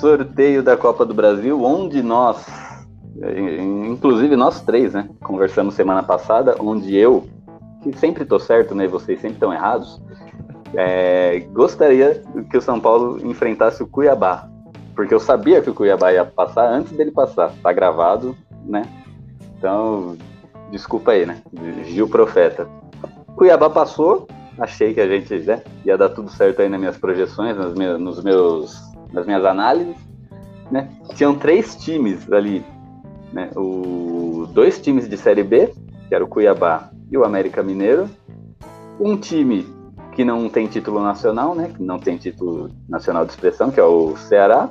Sorteio da Copa do Brasil, onde nós, inclusive nós três, né, conversamos semana passada, onde eu, que sempre tô certo, né, vocês sempre estão errados, é, gostaria que o São Paulo enfrentasse o Cuiabá, porque eu sabia que o Cuiabá ia passar antes dele passar, tá gravado, né? Então, desculpa aí, né? Gil Profeta. Cuiabá passou, achei que a gente né, ia dar tudo certo aí nas minhas projeções, nas, minhas, nos meus, nas minhas análises. Né? Tinham três times ali, né? O, dois times de Série B, que era o Cuiabá e o América Mineiro. Um time que não tem título nacional, né? Que não tem título nacional de expressão, que é o Ceará.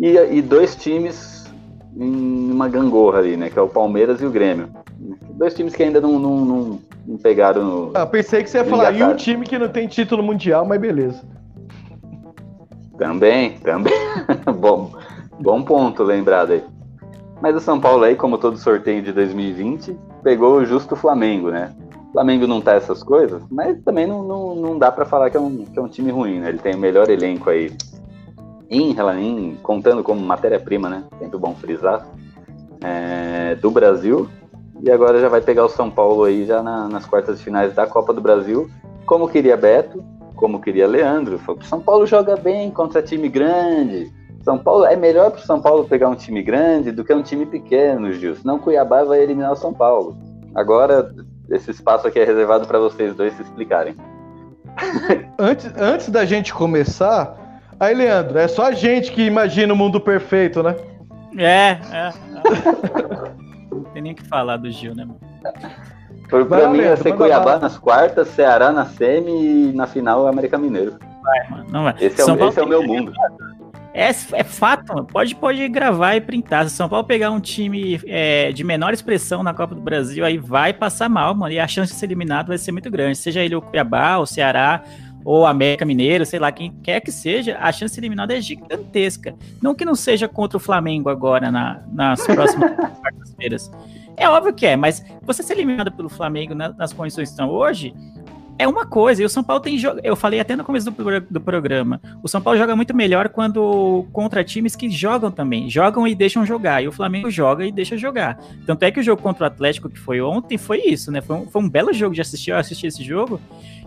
E, e dois times em uma gangorra ali, né? Que é o Palmeiras e o Grêmio. Dois times que ainda não, não, não, não pegaram no. Ah, pensei que você ia falar, e um time que não tem título mundial, mas beleza. Também, também. bom, bom ponto lembrado aí. Mas o São Paulo aí, como todo sorteio de 2020, pegou o justo Flamengo, né? Flamengo não tá essas coisas, mas também não, não, não dá para falar que é, um, que é um time ruim, né? Ele tem o melhor elenco aí, em, em contando como matéria-prima, né? Sempre bom frisar, é, do Brasil. E agora já vai pegar o São Paulo aí já na, nas quartas de finais da Copa do Brasil, como queria Beto, como queria Leandro. O São Paulo joga bem contra time grande. São Paulo é melhor para o São Paulo pegar um time grande do que um time pequeno, Gil. Senão Cuiabá vai eliminar o São Paulo. Agora esse espaço aqui é reservado para vocês dois se explicarem. antes, antes da gente começar, aí, Leandro, é só a gente que imagina o mundo perfeito, né? É, é. Não tem nem o que falar do Gil, né, mano? Por, pra mim ia ser Cuiabá nas quartas, Ceará na semi e na final América Mineiro. Vai, mano, não vai. Esse, é, o, esse é o meu mundo. É, é fato, pode, pode gravar e printar. Se São Paulo pegar um time é, de menor expressão na Copa do Brasil, aí vai passar mal, mano. E a chance de ser eliminado vai ser muito grande. Seja ele o Cuiabá, o Ceará, ou América Mineiro, sei lá, quem quer que seja, a chance de ser eliminado é gigantesca. Não que não seja contra o Flamengo agora na, nas próximas quartas-feiras. É óbvio que é, mas você ser eliminado pelo Flamengo nas condições que estão hoje, é uma coisa, e o São Paulo tem eu falei até no começo do, do, programa, o São Paulo joga muito melhor quando contra times que jogam também, jogam e deixam jogar, e o Flamengo joga e deixa jogar. Tanto é que o jogo contra o Atlético que foi ontem foi isso, né? Foi um, foi um belo jogo de assistir, eu assisti esse jogo,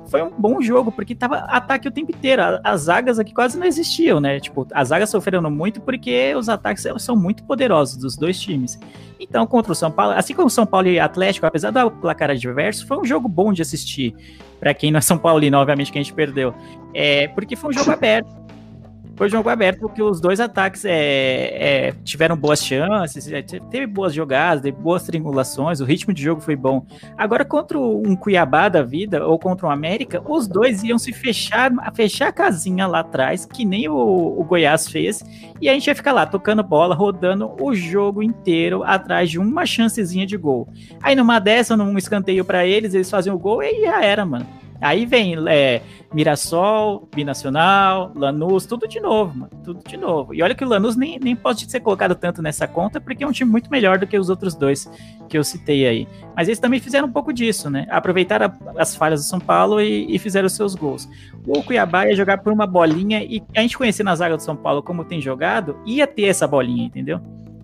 foi um bom jogo, porque tava ataque o tempo inteiro. As zagas aqui quase não existiam, né? Tipo, as zagas sofreram muito porque os ataques são muito poderosos dos dois times. Então, contra o São Paulo, assim como o São Paulo e Atlético, apesar do placar adverso, foi um jogo bom de assistir. Para quem não é São Paulino, obviamente que a gente perdeu. É, porque foi um jogo aberto. Foi jogo aberto porque os dois ataques é, é, tiveram boas chances, é, teve boas jogadas, teve boas triangulações, o ritmo de jogo foi bom. Agora, contra um Cuiabá da vida ou contra um América, os dois iam se fechar, fechar a casinha lá atrás, que nem o, o Goiás fez, e a gente ia ficar lá tocando bola, rodando o jogo inteiro atrás de uma chancezinha de gol. Aí numa dessa, num escanteio para eles, eles faziam o gol e já era, mano. Aí vem é, Mirassol, Binacional, Lanús, tudo de novo, mano, tudo de novo. E olha que o Lanús nem, nem pode ser colocado tanto nessa conta, porque é um time muito melhor do que os outros dois que eu citei aí. Mas eles também fizeram um pouco disso, né? Aproveitaram as falhas do São Paulo e, e fizeram os seus gols. O Cuiabá ia jogar por uma bolinha, e a gente conhecendo a zaga do São Paulo como tem jogado, ia ter essa bolinha, entendeu?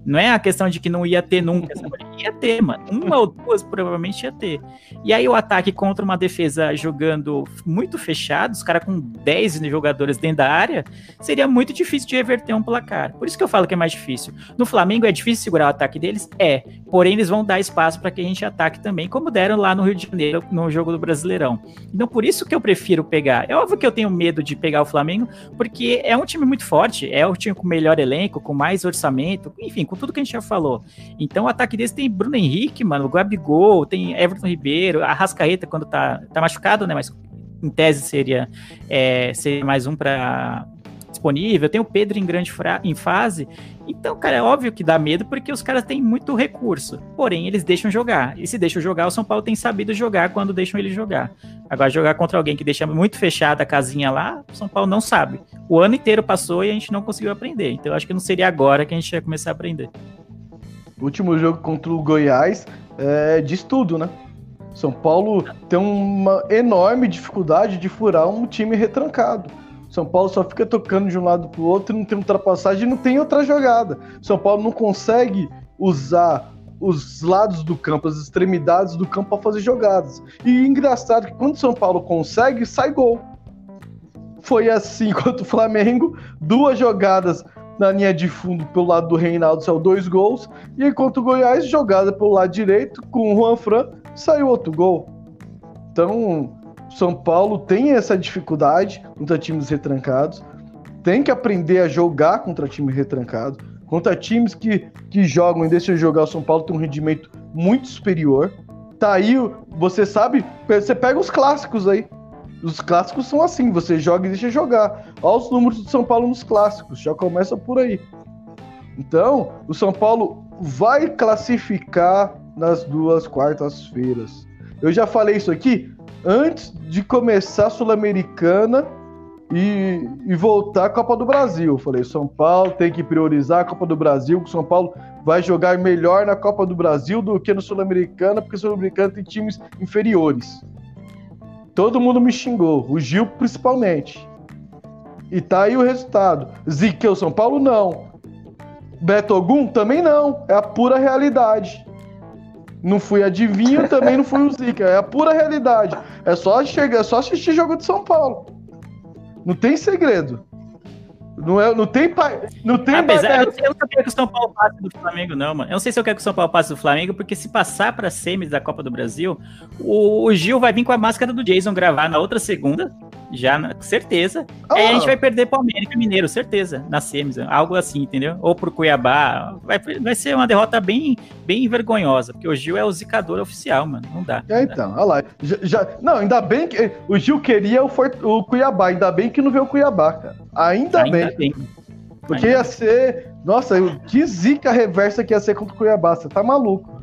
Não é a questão de que não ia ter nunca Ia ter, mano. Uma ou duas provavelmente ia ter. E aí o ataque contra uma defesa jogando muito fechado, os caras com 10 jogadores dentro da área, seria muito difícil de reverter um placar. Por isso que eu falo que é mais difícil. No Flamengo é difícil segurar o ataque deles? É. Porém, eles vão dar espaço para que a gente ataque também, como deram lá no Rio de Janeiro, no jogo do Brasileirão. Então, por isso que eu prefiro pegar. É óbvio que eu tenho medo de pegar o Flamengo, porque é um time muito forte, é o time com melhor elenco, com mais orçamento, enfim, com tudo que a gente já falou. Então o ataque desse tem Bruno Henrique, mano, o Gabigol, tem Everton Ribeiro, a Rascaeta quando tá, tá machucado, né? Mas em tese seria, é, seria mais um para disponível, tem o Pedro em grande em fase. Então, cara, é óbvio que dá medo porque os caras têm muito recurso. Porém, eles deixam jogar. E se deixam jogar, o São Paulo tem sabido jogar quando deixam ele jogar. Agora, jogar contra alguém que deixa muito fechada a casinha lá, o São Paulo não sabe. O ano inteiro passou e a gente não conseguiu aprender. Então, acho que não seria agora que a gente ia começar a aprender. O último jogo contra o Goiás é, diz tudo, né? São Paulo tem uma enorme dificuldade de furar um time retrancado. São Paulo só fica tocando de um lado para o outro, não tem ultrapassagem, não tem outra jogada. São Paulo não consegue usar os lados do campo, as extremidades do campo para fazer jogadas. E engraçado que quando São Paulo consegue, sai gol. Foi assim contra o Flamengo, duas jogadas na linha de fundo pelo lado do Reinaldo saiu dois gols, e enquanto o Goiás jogada pelo lado direito com o Juan Fran saiu outro gol. Então, São Paulo tem essa dificuldade contra times retrancados, tem que aprender a jogar contra times retrancados, contra times que, que jogam e deixam jogar. O São Paulo tem um rendimento muito superior. Tá aí, você sabe, você pega os clássicos aí. Os clássicos são assim, você joga e deixa jogar. Olha os números do São Paulo nos clássicos, já começa por aí. Então, o São Paulo vai classificar nas duas quartas-feiras. Eu já falei isso aqui antes de começar a Sul-Americana e, e, voltar à Copa do Brasil. Falei, São Paulo tem que priorizar a Copa do Brasil, que o São Paulo vai jogar melhor na Copa do Brasil do que no Sul-Americana, porque o Sul-Americana tem times inferiores. Todo mundo me xingou, o Gil principalmente. E tá aí o resultado. Ziqueu São Paulo, não. Beto Ogum também não. É a pura realidade. Não fui adivinho, também não fui o Zica. É a pura realidade. É só chegar, é só assistir jogo de São Paulo. Não tem segredo. Não, é, não tem pai. Não tem Apesar, eu, eu não quero que o São Paulo passe do Flamengo, não, mano. Eu não sei se eu quero que o São Paulo passe do Flamengo, porque se passar pra semis da Copa do Brasil, o, o Gil vai vir com a máscara do Jason gravar na outra segunda já, certeza. Oh. Aí a gente vai perder pro América Mineiro, certeza, na semis, algo assim, entendeu? Ou pro Cuiabá. Vai, vai ser uma derrota bem, bem vergonhosa, porque o Gil é o zicador oficial, mano. Não dá. É, então, olha lá. Já, já, não, ainda bem que o Gil queria o, o Cuiabá, ainda bem que não veio o Cuiabá, cara. Ainda, ainda bem. bem. Porque ainda ia ser. Nossa, que zica reversa que ia ser contra o Cuiabá. Você tá maluco.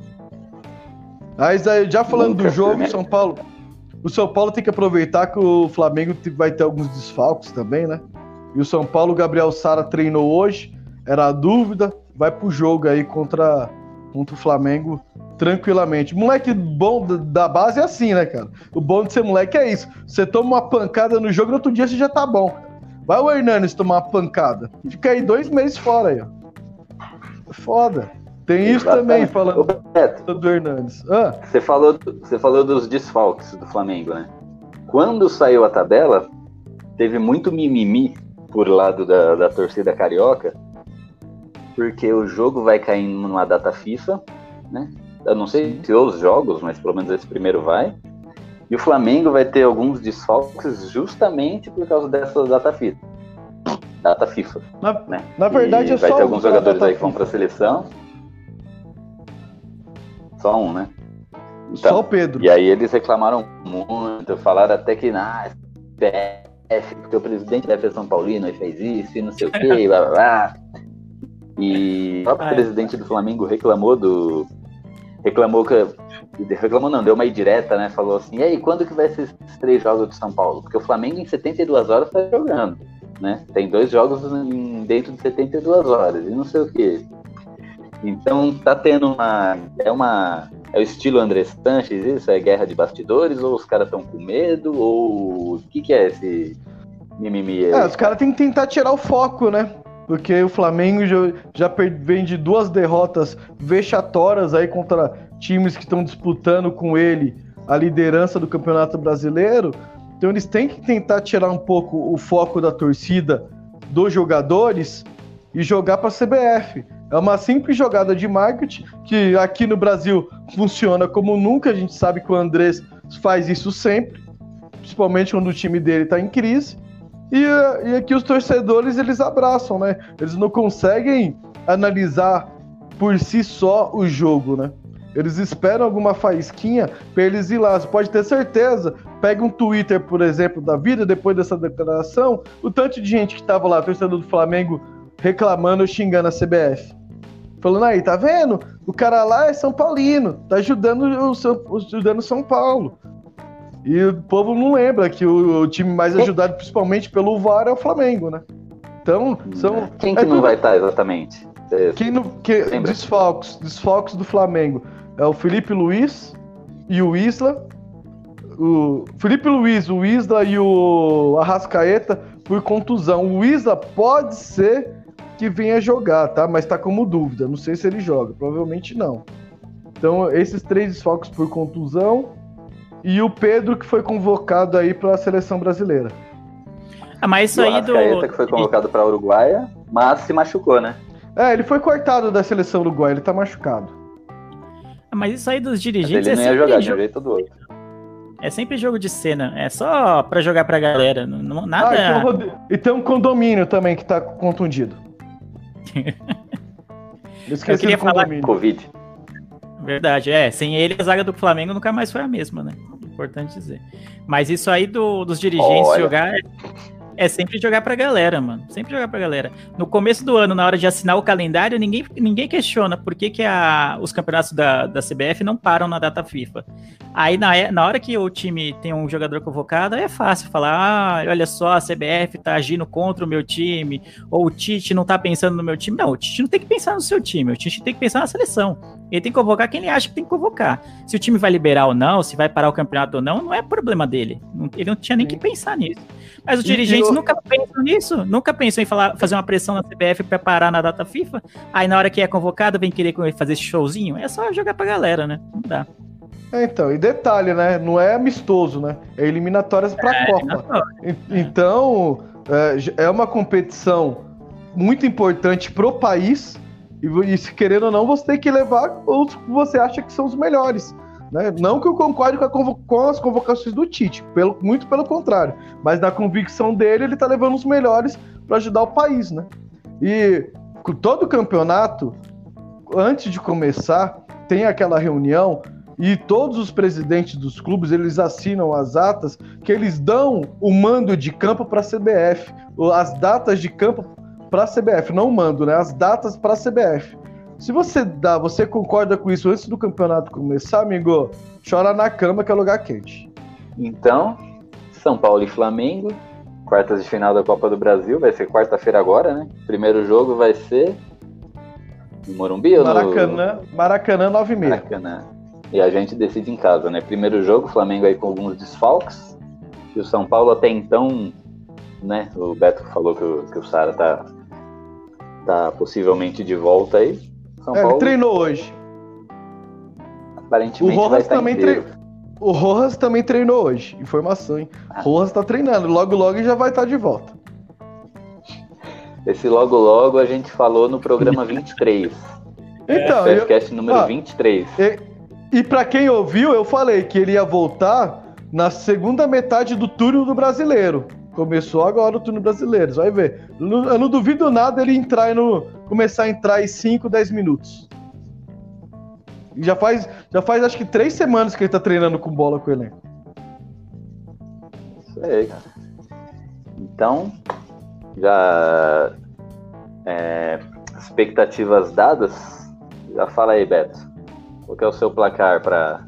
Mas aí, já falando Nunca do jogo, São Paulo. O São Paulo tem que aproveitar que o Flamengo vai ter alguns desfalques também, né? E o São Paulo, Gabriel Sara treinou hoje, era a dúvida, vai pro jogo aí contra, contra o Flamengo tranquilamente. Moleque bom da base é assim, né, cara? O bom de ser moleque é isso. Você toma uma pancada no jogo, no outro dia você já tá bom. Vai o Hernanes tomar uma pancada. Fica aí dois meses fora aí, ó. Foda. Tem isso Exatamente. também, falando Beto, do Hernandes. Ah. Você, falou, você falou dos desfalques do Flamengo, né? Quando saiu a tabela, teve muito mimimi por lado da, da torcida carioca, porque o jogo vai cair numa data FIFA, né? Eu não sei se os jogos, mas pelo menos esse primeiro vai. E o Flamengo vai ter alguns desfalques justamente por causa dessa data FIFA. Data FIFA. Na, né? na verdade, e é vai ter alguns jogadores aí que vão para a seleção. Só um, né? Então, Só o Pedro. E aí eles reclamaram muito, falaram até que, ah, PF, porque o presidente da São Paulino fez isso e não sei o que, blá blá blá. E o próprio Ai. presidente do Flamengo reclamou do. Reclamou que. Reclamou não, deu uma indireta, né? Falou assim, e aí, quando que vai ser esses três jogos de São Paulo? Porque o Flamengo em 72 horas tá jogando, né? Tem dois jogos dentro de 72 horas e não sei o que. Então tá tendo uma. É uma. É o estilo André Sanches, isso? É guerra de bastidores? Ou os caras estão com medo? Ou o que, que é esse mimimi? É, os caras têm que tentar tirar o foco, né? Porque o Flamengo já, já vem de duas derrotas vexatórias aí contra times que estão disputando com ele a liderança do Campeonato Brasileiro. Então eles têm que tentar tirar um pouco o foco da torcida dos jogadores e jogar para a CBF. É uma simples jogada de marketing que aqui no Brasil funciona como nunca. A gente sabe que o Andrés faz isso sempre, principalmente quando o time dele está em crise. E, e aqui os torcedores eles abraçam, né? Eles não conseguem analisar por si só o jogo, né? Eles esperam alguma faísquinha pra eles ir lá. Você pode ter certeza. Pega um Twitter, por exemplo, da vida, depois dessa declaração, o tanto de gente que tava lá, torcedor do Flamengo, reclamando, xingando a CBF. Falando aí, tá vendo? O cara lá é São Paulino, tá ajudando o São, ajudando São Paulo. E o povo não lembra que o, o time mais ajudado, principalmente pelo VAR, é o Flamengo, né? Então, são. Quem que é não tudo- vai estar exatamente? Cê- Quem não. Que, Lembra? desfalques, desfalques do Flamengo. É o Felipe Luiz e o Isla. O Felipe Luiz, o Isla e o Arrascaeta por contusão. O Isla pode ser que venha jogar, tá? Mas tá como dúvida. Não sei se ele joga. Provavelmente não. Então, esses três desfalques por contusão. E o Pedro, que foi convocado aí para a seleção brasileira. Ah, mas isso o aí do. Que foi convocado para Uruguaia, mas se machucou, né? É, ele foi cortado da seleção uruguaia, ele tá machucado. Ah, Mas isso aí dos Mas dirigentes ele é não ia sempre, jogar de um jogo, jeito ou do outro. é sempre jogo de cena. É só pra jogar pra galera. Não, Ah, nada. tem, o Rod- e tem um condomínio também que tá contundido. Eu Eu queria do falar- condomínio. Covid. Verdade, é. Sem ele, a zaga do Flamengo nunca mais foi a mesma, né? Importante dizer. Mas isso aí do- dos dirigentes Olha. jogar é, sempre jogar pra galera, mano. Sempre jogar pra galera. No começo do ano, na hora de assinar o calendário, ninguém, ninguém questiona por que, que a- os campeonatos da, da CBF não param na data FIFA. Aí, na, na hora que o time tem um jogador convocado, é fácil falar: ah, olha só, a CBF tá agindo contra o meu time, ou o Tite não tá pensando no meu time. Não, o Tite não tem que pensar no seu time, o Tite tem que pensar na seleção. Ele tem que convocar quem ele acha que tem que convocar. Se o time vai liberar ou não, se vai parar o campeonato ou não, não é problema dele. Ele não tinha nem que pensar nisso. Mas os dirigentes e o- nunca pensam nisso, nunca pensam em falar, fazer uma pressão na CBF pra parar na data FIFA. Aí na hora que é convocado, vem querer fazer esse showzinho. É só jogar pra galera, né? Não dá. É, então, e detalhe, né? Não é amistoso, né? É eliminatórias pra Copa. E- Então, é, é uma competição muito importante pro país. E, e se querendo ou não, você tem que levar os que você acha que são os melhores. Né? Não que eu concorde com, convo- com as convocações do Tite, pelo, muito pelo contrário. Mas na convicção dele, ele tá levando os melhores para ajudar o país, né? E todo campeonato, antes de começar, tem aquela reunião e todos os presidentes dos clubes eles assinam as atas que eles dão o mando de campo para a CBF, as datas de campo para a CBF, não o mando, né? As datas para a CBF. Se você dá, você concorda com isso antes do campeonato começar, amigo? Chora na cama que é lugar quente. Então, São Paulo e Flamengo, quartas de final da Copa do Brasil, vai ser quarta-feira agora, né? Primeiro jogo vai ser no Morumbi ou no Maracanã, Maracanã 9 e meia. Maracanã. E a gente decide em casa, né? Primeiro jogo, Flamengo aí com alguns desfalques. E o São Paulo até então, né? O Beto falou que o, que o Sara tá, tá possivelmente de volta aí. São É, ele Paulo treinou hoje. aparentemente o Rojas também inteiro. O Rojas também treinou hoje. Informação, hein? Ah. Rojas tá treinando. Logo, logo já vai estar de volta. Esse logo logo a gente falou no programa 23. Então, eu, podcast número Ah. 23. E pra quem ouviu, eu falei que ele ia voltar na segunda metade do turno do brasileiro. Começou agora o turno brasileiro, vai ver. Eu não- duvido nada ele entrar no. começar a entrar em 5, 10 minutos. E já faz, já faz acho que três semanas que ele tá treinando com bola com o elenco. Isso aí, cara. Então, já. é, expectativas dadas. Já fala aí, Beto. Qual que é o seu placar para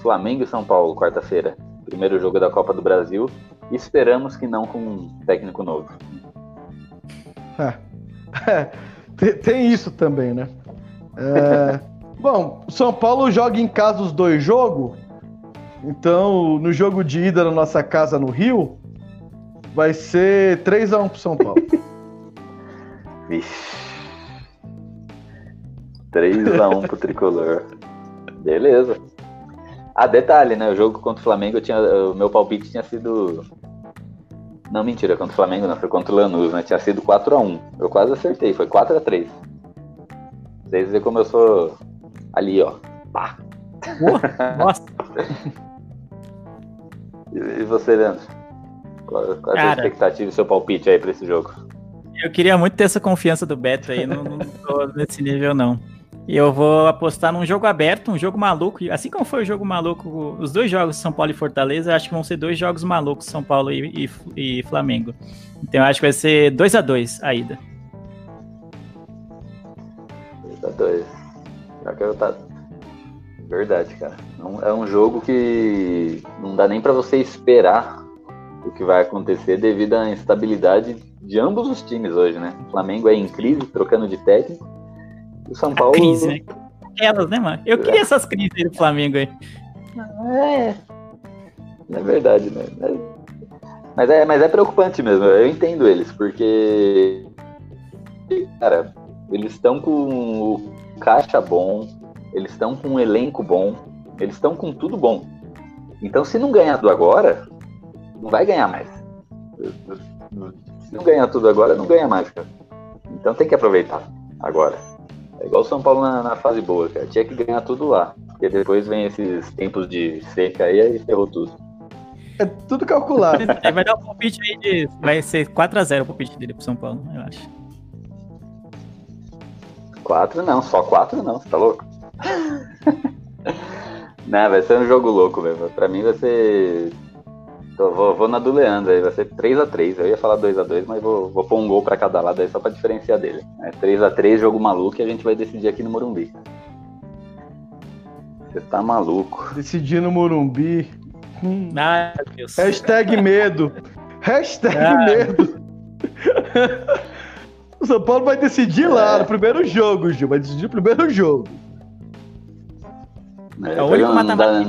Flamengo e São Paulo, quarta-feira? Primeiro jogo da Copa do Brasil. Esperamos que não com um técnico novo. tem, tem isso também, né? É, bom, São Paulo joga em casa os dois jogos. Então, no jogo de ida na nossa casa no Rio, vai ser 3x1 pro São Paulo. Vixe. 3x1 pro tricolor. Beleza. Ah, detalhe, né? O jogo contra o Flamengo, eu tinha, o meu palpite tinha sido. Não, mentira, contra o Flamengo não, foi contra o Lanús, né? Tinha sido 4x1. Eu quase acertei, foi 4x3. Vocês verem como eu sou ali, ó. Pá. Nossa, E você, Leandro? Qual, qual é a sua Cara. expectativa e seu palpite aí pra esse jogo? eu queria muito ter essa confiança do Beto aí, não, não tô nesse nível não. E eu vou apostar num jogo aberto, um jogo maluco. Assim como foi o jogo maluco, os dois jogos São Paulo e Fortaleza, acho que vão ser dois jogos malucos, São Paulo e, e, e Flamengo. Então acho que vai ser 2 a 2 a ida. 2 a 2 Já tá. Verdade, cara. É um jogo que não dá nem para você esperar o que vai acontecer devido à instabilidade de ambos os times hoje, né? O Flamengo é em crise, trocando de técnico. O São Paulo. A crise, né? Elas, né, mano? Eu queria essas crises do Flamengo aí. É. É verdade, né? Mas é, mas é preocupante mesmo. Eu entendo eles, porque. Cara, eles estão com o caixa bom, eles estão com um elenco bom, eles estão com tudo bom. Então, se não ganhar tudo agora, não vai ganhar mais. Se não ganhar tudo agora, não ganha mais, cara. Então tem que aproveitar agora. É igual o São Paulo na, na, fase boa, cara. Tinha que ganhar tudo lá. Porque depois vem esses tempos de seca aí e ferrou tudo. É tudo calculado. É, vai dar um palpite aí de. Vai ser 4x0 o palpite dele pro São Paulo, eu acho. 4 não, só 4 não, você tá louco? não, vai ser um jogo louco mesmo. Pra mim vai ser então, vou, vou, na do Leandro aí, vai ser 3x3. Eu ia falar 2x2, mas vou, vou pôr um gol pra cada lado aí só pra diferenciar dele. É 3x3, jogo maluco, e a gente vai decidir aqui no Morumbi. Você tá maluco. Decidir no Morumbi. Hum. Ai. Hashtag medo. Hashtag Ai. medo. o São Paulo vai decidir é. lá no primeiro jogo, Gil. Vai decidir no primeiro jogo. É, é o único mata-mata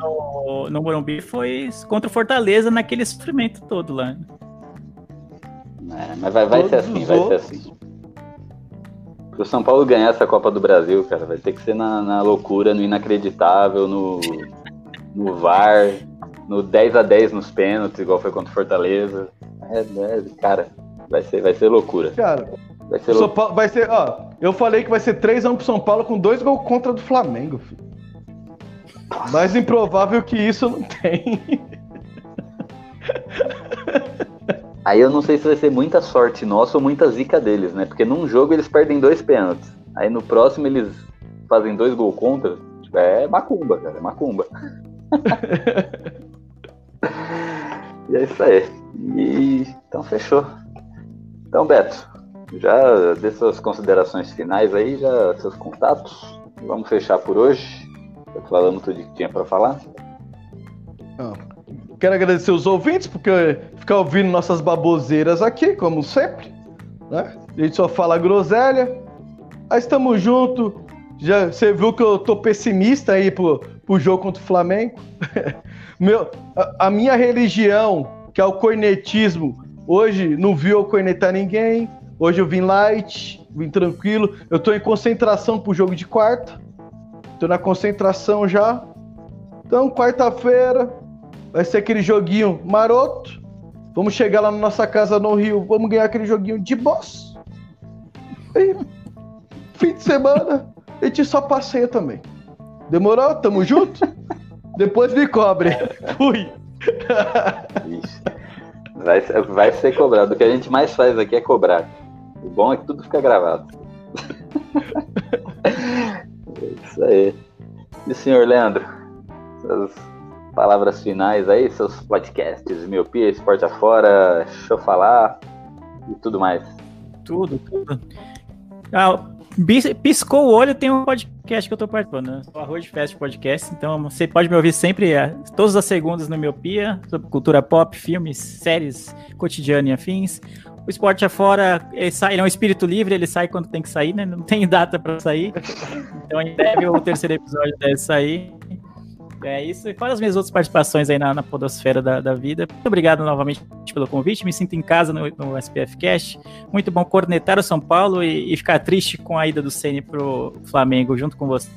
no, no Morumbi foi contra o Fortaleza naquele sofrimento todo lá. É, mas vai, vai ser assim, vai ser assim. Pro São Paulo ganhar essa Copa do Brasil, cara, vai ter que ser na, na loucura, no inacreditável, no, no VAR, no 10 a 10 nos pênaltis, igual foi contra o Fortaleza. É, é, cara, vai ser, vai ser loucura. Cara, vai ser, loucura. vai ser, ó, eu falei que vai ser 3 a 1 pro São Paulo com dois gols contra do Flamengo, filho. Mais improvável que isso não tem. Aí eu não sei se vai ser muita sorte nossa ou muita zica deles, né? Porque num jogo eles perdem dois pênaltis. Aí no próximo eles fazem dois gols contra. É macumba, cara. É macumba. e é isso aí. E então fechou. Então, Beto, já dê suas considerações finais aí, já seus contatos. Vamos fechar por hoje. Falamos tudo que tinha para falar. Quero agradecer os ouvintes, porque ficar ouvindo nossas baboseiras aqui, como sempre. Né? A gente só fala groselha. Mas estamos juntos. Já, você viu que eu tô pessimista aí pro, pro jogo contra o Flamengo. Meu, a, a, minha religião, que é o cornetismo, hoje não viu eu cornetar ninguém. Hoje eu vim light, vim tranquilo. Eu tô em concentração pro jogo de quarta. Tô na concentração já. Então, quarta-feira vai ser aquele joguinho maroto. Vamos chegar lá na nossa casa no Rio, vamos ganhar aquele joguinho de boss. E fim de semana, a gente só passeia também. Demorou? Tamo junto? Depois me cobre. Fui. Vai, vai ser cobrado. O que a gente mais faz aqui é cobrar. O bom é que tudo fica gravado. Isso aí. E senhor Leandro? Suas palavras finais aí, seus podcasts, miopia, esporte afora, deixa eu falar e tudo mais. Tudo, tudo. Ah, piscou o olho, tem um podcast que eu tô participando, né? O Arroz de Fest Podcast, então você pode me ouvir sempre, é, todas as segundas no Miopia, sobre cultura pop, filmes, séries, cotidiano e afins. O esporte afora, ele, sai, ele é um espírito livre, ele sai quando tem que sair, né? Não tem data para sair. Então, em breve, o terceiro episódio deve sair. É isso. E fora as minhas outras participações aí na, na podosfera da, da, vida. Muito obrigado novamente pelo convite. Me sinto em casa no, no SPF Cast. Muito bom cornetar o São Paulo e, e ficar triste com a ida do Ceni pro Flamengo junto com você.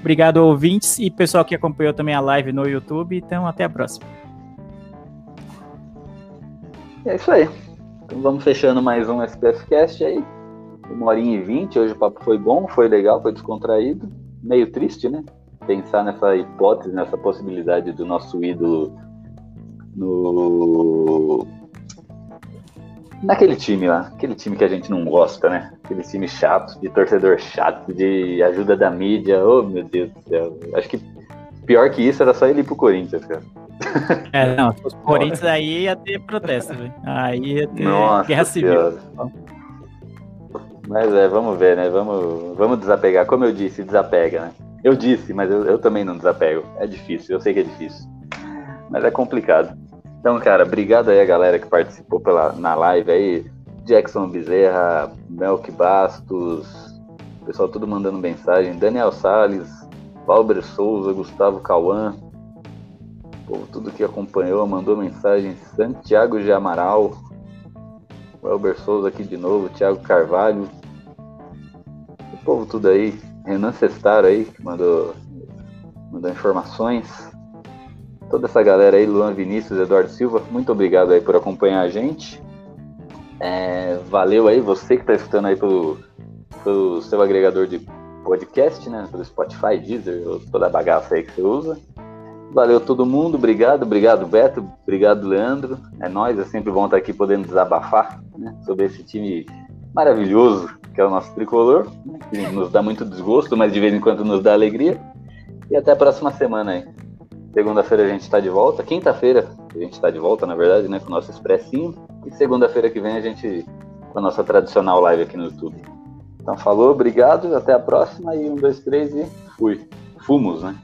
Obrigado, ouvintes e pessoal que acompanhou também a live no YouTube. Então, até a próxima. É isso aí. Então vamos fechando mais um SPF Cast aí. Uma horinha e vinte. Hoje o papo foi bom, foi legal, foi descontraído. Meio triste, né? Pensar nessa hipótese, nessa possibilidade do nosso ídolo no naquele time lá, aquele time que a gente não gosta, né? Aquele time chato, de torcedor chato, de ajuda da mídia. Oh, meu Deus do céu. Acho que pior que isso era só ele ir pro Corinthians, cara. É, não, fosse Corinthians aí ia ter protesto, velho. Aí ia ter Nossa guerra civil. Senhora. Mas é, vamos ver, né? Vamos, vamos desapegar. Como eu disse, desapega, né? Eu disse, mas eu, eu também não desapego. É difícil, eu sei que é difícil. Mas é complicado. Então, cara, obrigado aí a galera que participou pela, na live aí. Jackson Bezerra, Melk Bastos, o pessoal tudo mandando mensagem. Daniel Salles, Valber Souza, Gustavo Cauã, povo tudo que acompanhou, mandou mensagem. Santiago de Amaral, o Elber Souza aqui de novo, Thiago Carvalho, o povo tudo aí, Renan Sestaro aí, que mandou, mandou informações. Toda essa galera aí, Luan Vinícius, Eduardo Silva, muito obrigado aí por acompanhar a gente. É, valeu aí, você que está escutando aí pelo, pelo seu agregador de podcast, né? Pelo Spotify, Deezer, toda a bagaça aí que você usa. Valeu todo mundo, obrigado, obrigado Beto, obrigado Leandro. É nós, é sempre bom estar aqui podendo desabafar né, sobre esse time maravilhoso que é o nosso tricolor, né, que nos dá muito desgosto, mas de vez em quando nos dá alegria. E até a próxima semana aí. Segunda-feira a gente está de volta, quinta-feira a gente está de volta, na verdade, né, com o nosso expressinho. E segunda-feira que vem a gente com a nossa tradicional live aqui no YouTube. Então falou, obrigado, até a próxima e um, dois, três e fui. Fumos, né?